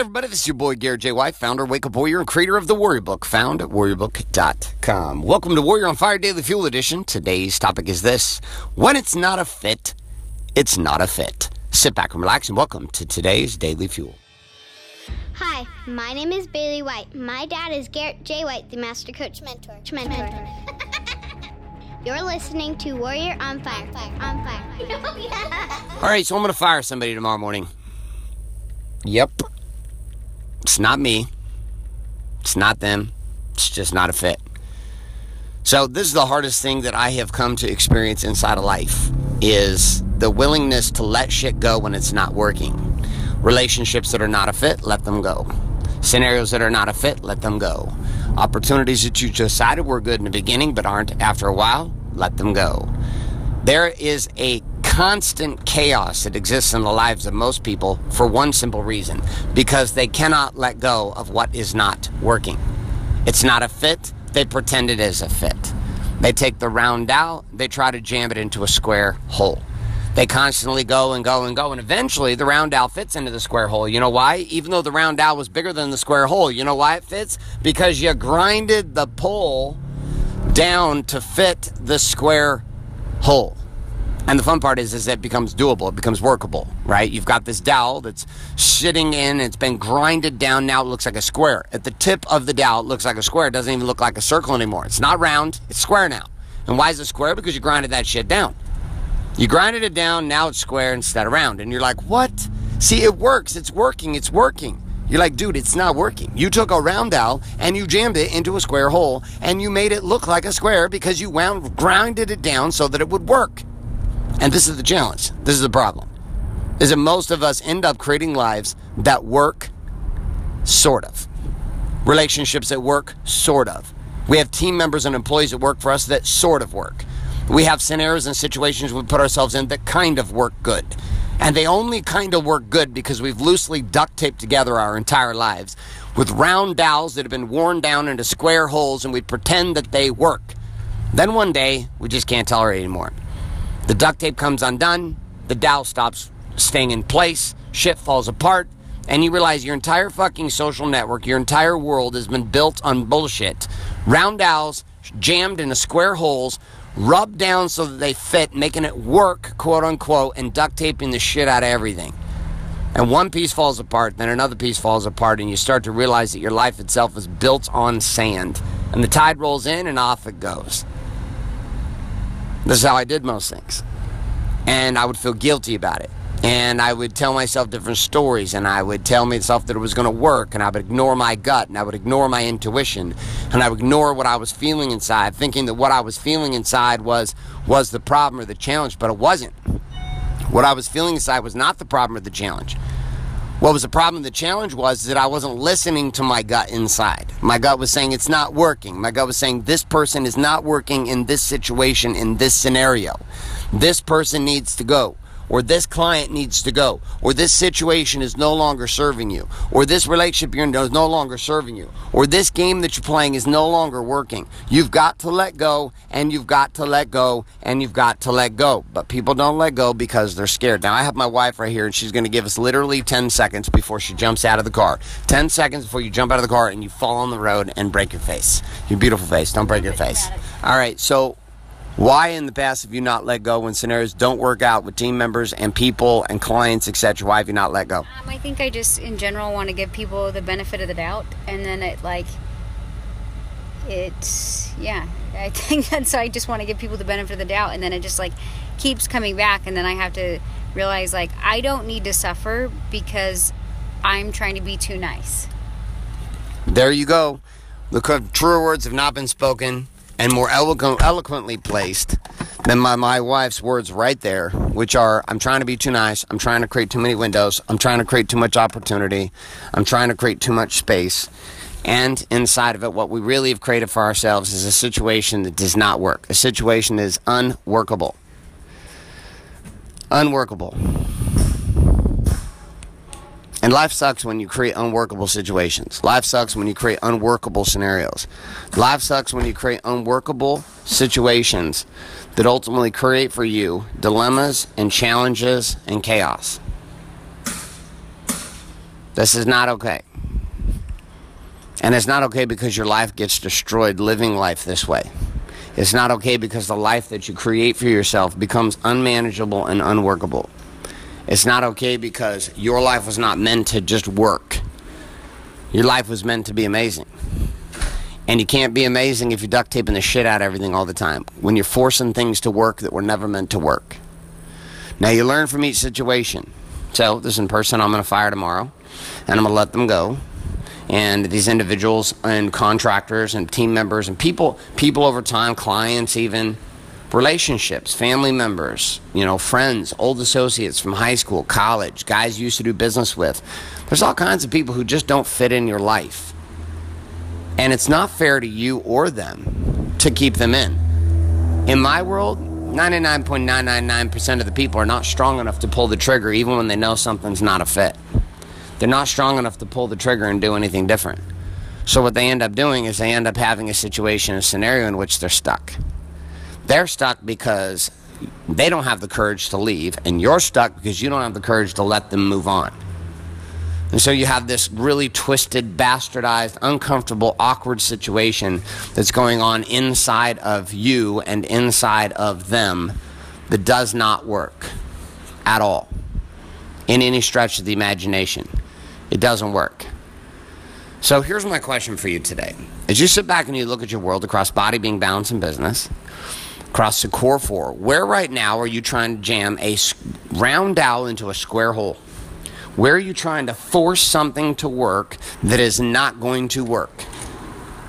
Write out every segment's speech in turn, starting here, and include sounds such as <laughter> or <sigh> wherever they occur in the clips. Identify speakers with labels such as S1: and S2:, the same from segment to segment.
S1: everybody, this is your boy Garrett J. White, founder, Wake Up Warrior, and creator of the Warrior Book, found at warriorbook.com. Welcome to Warrior on Fire Daily Fuel Edition. Today's topic is this When it's not a fit, it's not a fit. Sit back and relax, and welcome to today's Daily Fuel.
S2: Hi, my name is Bailey White. My dad is Garrett J. White, the Master Coach Mentor. Mentor. <laughs> You're listening to Warrior on Fire. On Fire. <laughs>
S1: All right, so I'm going to fire somebody tomorrow morning. Yep. It's not me. It's not them. It's just not a fit. So this is the hardest thing that I have come to experience inside of life is the willingness to let shit go when it's not working. Relationships that are not a fit, let them go. Scenarios that are not a fit, let them go. Opportunities that you decided were good in the beginning but aren't after a while, let them go. There is a constant chaos that exists in the lives of most people for one simple reason because they cannot let go of what is not working. It's not a fit, they pretend it is a fit. They take the round out, they try to jam it into a square hole. They constantly go and go and go, and eventually the round dowel fits into the square hole. You know why? Even though the round dowel was bigger than the square hole, you know why it fits? Because you grinded the pole down to fit the square hole. And the fun part is, is it becomes doable. It becomes workable, right? You've got this dowel that's sitting in. It's been grinded down. Now it looks like a square. At the tip of the dowel, it looks like a square. It doesn't even look like a circle anymore. It's not round. It's square now. And why is it square? Because you grinded that shit down. You grinded it down. Now it's square instead of round. And you're like, what? See, it works. It's working. It's working. You're like, dude, it's not working. You took a round dowel and you jammed it into a square hole and you made it look like a square because you wound, grinded it down so that it would work. And this is the challenge. This is the problem. Is that most of us end up creating lives that work, sort of. Relationships that work, sort of. We have team members and employees that work for us that sort of work. We have scenarios and situations we put ourselves in that kind of work good. And they only kind of work good because we've loosely duct taped together our entire lives with round dowels that have been worn down into square holes and we pretend that they work. Then one day, we just can't tolerate anymore. The duct tape comes undone, the dowel stops staying in place, shit falls apart, and you realize your entire fucking social network, your entire world has been built on bullshit. Round dowels jammed into square holes, rubbed down so that they fit, making it work, quote unquote, and duct taping the shit out of everything. And one piece falls apart, then another piece falls apart, and you start to realize that your life itself is built on sand. And the tide rolls in and off it goes. This is how I did most things. And I would feel guilty about it. And I would tell myself different stories, and I would tell myself that it was going to work, and I would ignore my gut, and I would ignore my intuition, and I would ignore what I was feeling inside, thinking that what I was feeling inside was was the problem or the challenge, but it wasn't. What I was feeling inside was not the problem or the challenge. What was the problem? The challenge was that I wasn't listening to my gut inside. My gut was saying it's not working. My gut was saying this person is not working in this situation, in this scenario. This person needs to go. Or this client needs to go. Or this situation is no longer serving you. Or this relationship you're in is no longer serving you. Or this game that you're playing is no longer working. You've got to let go, and you've got to let go, and you've got to let go. But people don't let go because they're scared. Now, I have my wife right here, and she's going to give us literally 10 seconds before she jumps out of the car. 10 seconds before you jump out of the car and you fall on the road and break your face. Your beautiful face. Don't break your face. All right, so why in the past have you not let go when scenarios don't work out with team members and people and clients, etc.? Why have you not let go?
S3: Um, I think I just, in general, want to give people the benefit of the doubt, and then it like, it's yeah. I <laughs> think that's. Why I just want to give people the benefit of the doubt, and then it just like keeps coming back, and then I have to realize like I don't need to suffer because I'm trying to be too nice.
S1: There you go. The truer words have not been spoken and more eloquent, eloquently placed than my, my wife's words right there, which are I'm trying to be too nice. I'm trying to create too many windows. I'm trying to create too much opportunity. I'm trying to create too much space. And inside of it, what we really have created for ourselves is a situation that does not work. A situation that is unworkable. Unworkable. And life sucks when you create unworkable situations. Life sucks when you create unworkable scenarios. Life sucks when you create unworkable situations that ultimately create for you dilemmas and challenges and chaos. This is not okay. And it's not okay because your life gets destroyed living life this way. It's not okay because the life that you create for yourself becomes unmanageable and unworkable. It's not okay because your life was not meant to just work. Your life was meant to be amazing. And you can't be amazing if you're duct taping the shit out of everything all the time. When you're forcing things to work that were never meant to work. Now you learn from each situation. So this in person I'm going to fire tomorrow, and I'm going to let them go. And these individuals and contractors and team members and people, people over time, clients even, relationships, family members, you know, friends, old associates from high school, college, guys you used to do business with. There's all kinds of people who just don't fit in your life. And it's not fair to you or them to keep them in. In my world, 99.999% of the people are not strong enough to pull the trigger even when they know something's not a fit. They're not strong enough to pull the trigger and do anything different. So what they end up doing is they end up having a situation, a scenario in which they're stuck. They're stuck because they don't have the courage to leave, and you're stuck because you don't have the courage to let them move on. And so you have this really twisted, bastardized, uncomfortable, awkward situation that's going on inside of you and inside of them that does not work at all in any stretch of the imagination. It doesn't work. So here's my question for you today. As you sit back and you look at your world across body, being, balance, and business, across the core four, where right now are you trying to jam a round dowel into a square hole? Where are you trying to force something to work that is not going to work?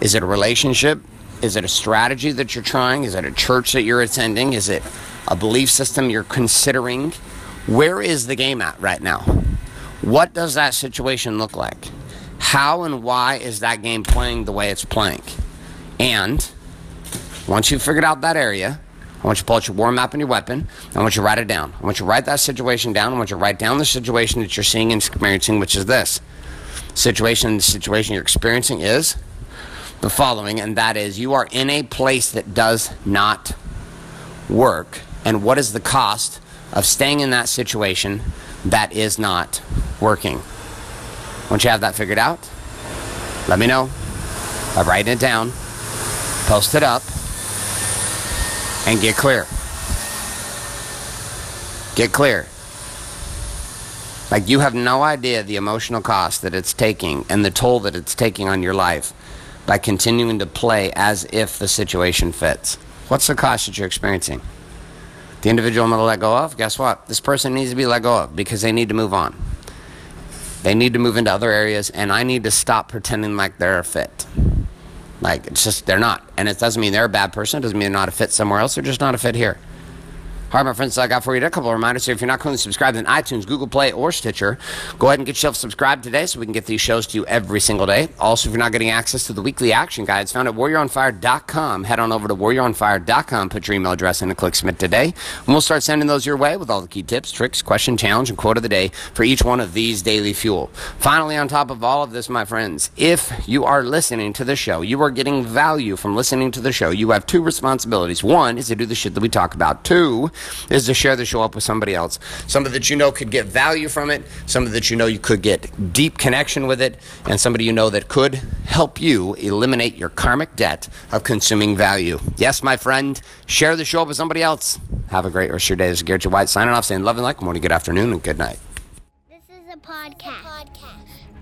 S1: Is it a relationship? Is it a strategy that you're trying? Is it a church that you're attending? Is it a belief system you're considering? Where is the game at right now? What does that situation look like? How and why is that game playing the way it's playing? And once you've figured out that area, I want you to pull out your war map and your weapon. And I want you to write it down. I want you to write that situation down. I want you to write down the situation that you're seeing and experiencing, which is this. Situation, the situation you're experiencing is the following, and that is you are in a place that does not work. And what is the cost of staying in that situation that is not working? Once you have that figured out, let me know by writing it down, post it up, and get clear. Get clear. Like you have no idea the emotional cost that it's taking and the toll that it's taking on your life by continuing to play as if the situation fits. What's the cost that you're experiencing? The individual I'm going to let go of, guess what? This person needs to be let go of because they need to move on. They need to move into other areas, and I need to stop pretending like they're a fit. Like, it's just, they're not. And it doesn't mean they're a bad person. It doesn't mean they're not a fit somewhere else. They're just not a fit here. All right, my friends, I got for you a couple of reminders here. If you're not currently subscribed in iTunes, Google Play, or Stitcher, go ahead and get yourself subscribed today so we can get these shows to you every single day. Also, if you're not getting access to the weekly action guides found at warrioronfire.com, head on over to warrioronfire.com, put your email address in, and click submit today. And we'll start sending those your way with all the key tips, tricks, question, challenge, and quote of the day for each one of these daily fuel. Finally, on top of all of this, my friends, if you are listening to the show, you are getting value from listening to the show, you have two responsibilities. One is to do the shit that we talk about. Two is to share the show up with somebody else. Somebody that you know could get value from it, somebody that you know you could get deep connection with it, and somebody you know that could help you eliminate your karmic debt of consuming value. Yes, my friend, share the show up with somebody else. Have a great rest of your day. This is Garrett White signing off, saying love and like, morning, good afternoon, and good night.
S2: This is a podcast.